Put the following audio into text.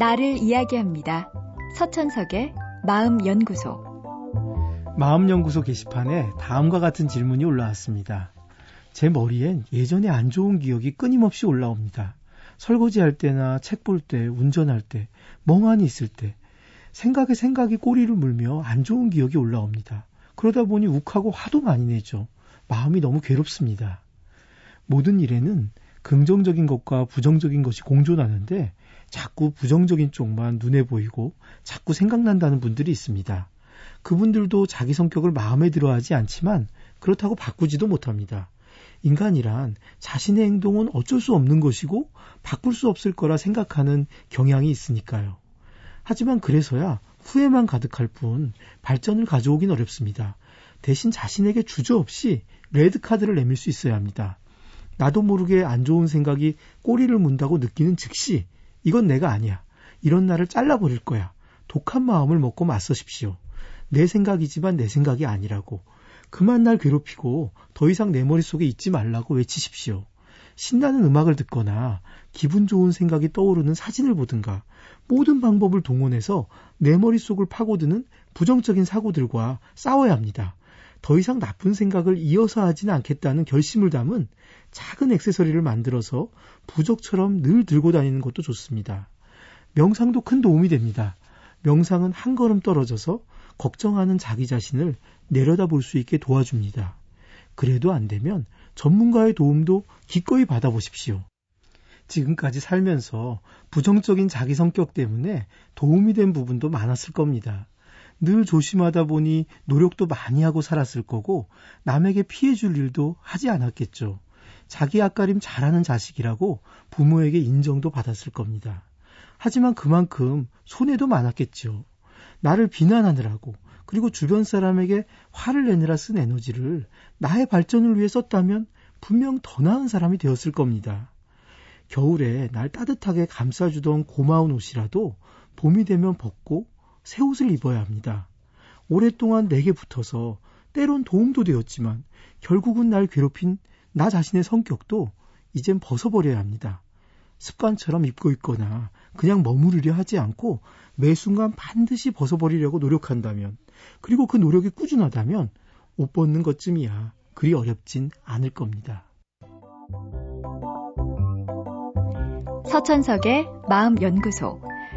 나를 이야기합니다. 서천석의 마음연구소. 마음연구소 게시판에 다음과 같은 질문이 올라왔습니다. 제 머리엔 예전에 안 좋은 기억이 끊임없이 올라옵니다. 설거지할 때나 책 볼 때, 운전할 때, 멍하니 있을 때, 생각에 생각이 꼬리를 물며 안 좋은 기억이 올라옵니다. 그러다 보니 욱하고 화도 많이 내죠. 마음이 너무 괴롭습니다. 모든 일에는 긍정적인 것과 부정적인 것이 공존하는데 자꾸 부정적인 쪽만 눈에 보이고 자꾸 생각난다는 분들이 있습니다. 그분들도 자기 성격을 마음에 들어 하지 않지만 그렇다고 바꾸지도 못합니다. 인간이란 자신의 행동은 어쩔 수 없는 것이고 바꿀 수 없을 거라 생각하는 경향이 있으니까요. 하지만 그래서야 후회만 가득할 뿐 발전을 가져오긴 어렵습니다. 대신 자신에게 주저 없이 레드카드를 내밀 수 있어야 합니다. 나도 모르게 안 좋은 생각이 꼬리를 문다고 느끼는 즉시 이건 내가 아니야. 이런 나를 잘라버릴 거야. 독한 마음을 먹고 맞서십시오. 내 생각이지만 내 생각이 아니라고. 그만 날 괴롭히고 더 이상 내 머릿속에 있지 말라고 외치십시오. 신나는 음악을 듣거나 기분 좋은 생각이 떠오르는 사진을 보든가 모든 방법을 동원해서 내 머릿속을 파고드는 부정적인 사고들과 싸워야 합니다. 더 이상 나쁜 생각을 이어서 하지는 않겠다는 결심을 담은 작은 액세서리를 만들어서 부적처럼 늘 들고 다니는 것도 좋습니다. 명상도 큰 도움이 됩니다. 명상은 한 걸음 떨어져서 걱정하는 자기 자신을 내려다 볼 수 있게 도와줍니다. 그래도 안 되면 전문가의 도움도 기꺼이 받아보십시오. 지금까지 살면서 부정적인 자기 성격 때문에 도움이 된 부분도 많았을 겁니다. 늘 조심하다 보니 노력도 많이 하고 살았을 거고 남에게 피해 줄 일도 하지 않았겠죠. 자기 앞가림 잘하는 자식이라고 부모에게 인정도 받았을 겁니다. 하지만 그만큼 손해도 많았겠죠. 나를 비난하느라고 그리고 주변 사람에게 화를 내느라 쓴 에너지를 나의 발전을 위해 썼다면 분명 더 나은 사람이 되었을 겁니다. 겨울에 날 따뜻하게 감싸주던 고마운 옷이라도 봄이 되면 벗고 새 옷을 입어야 합니다. 오랫동안 내게 붙어서 때론 도움도 되었지만 결국은 날 괴롭힌 나 자신의 성격도 이젠 벗어버려야 합니다. 습관처럼 입고 있거나 그냥 머무르려 하지 않고 매 순간 반드시 벗어버리려고 노력한다면 그리고 그 노력이 꾸준하다면 옷 벗는 것쯤이야 그리 어렵진 않을 겁니다. 서천석의 마음연구소.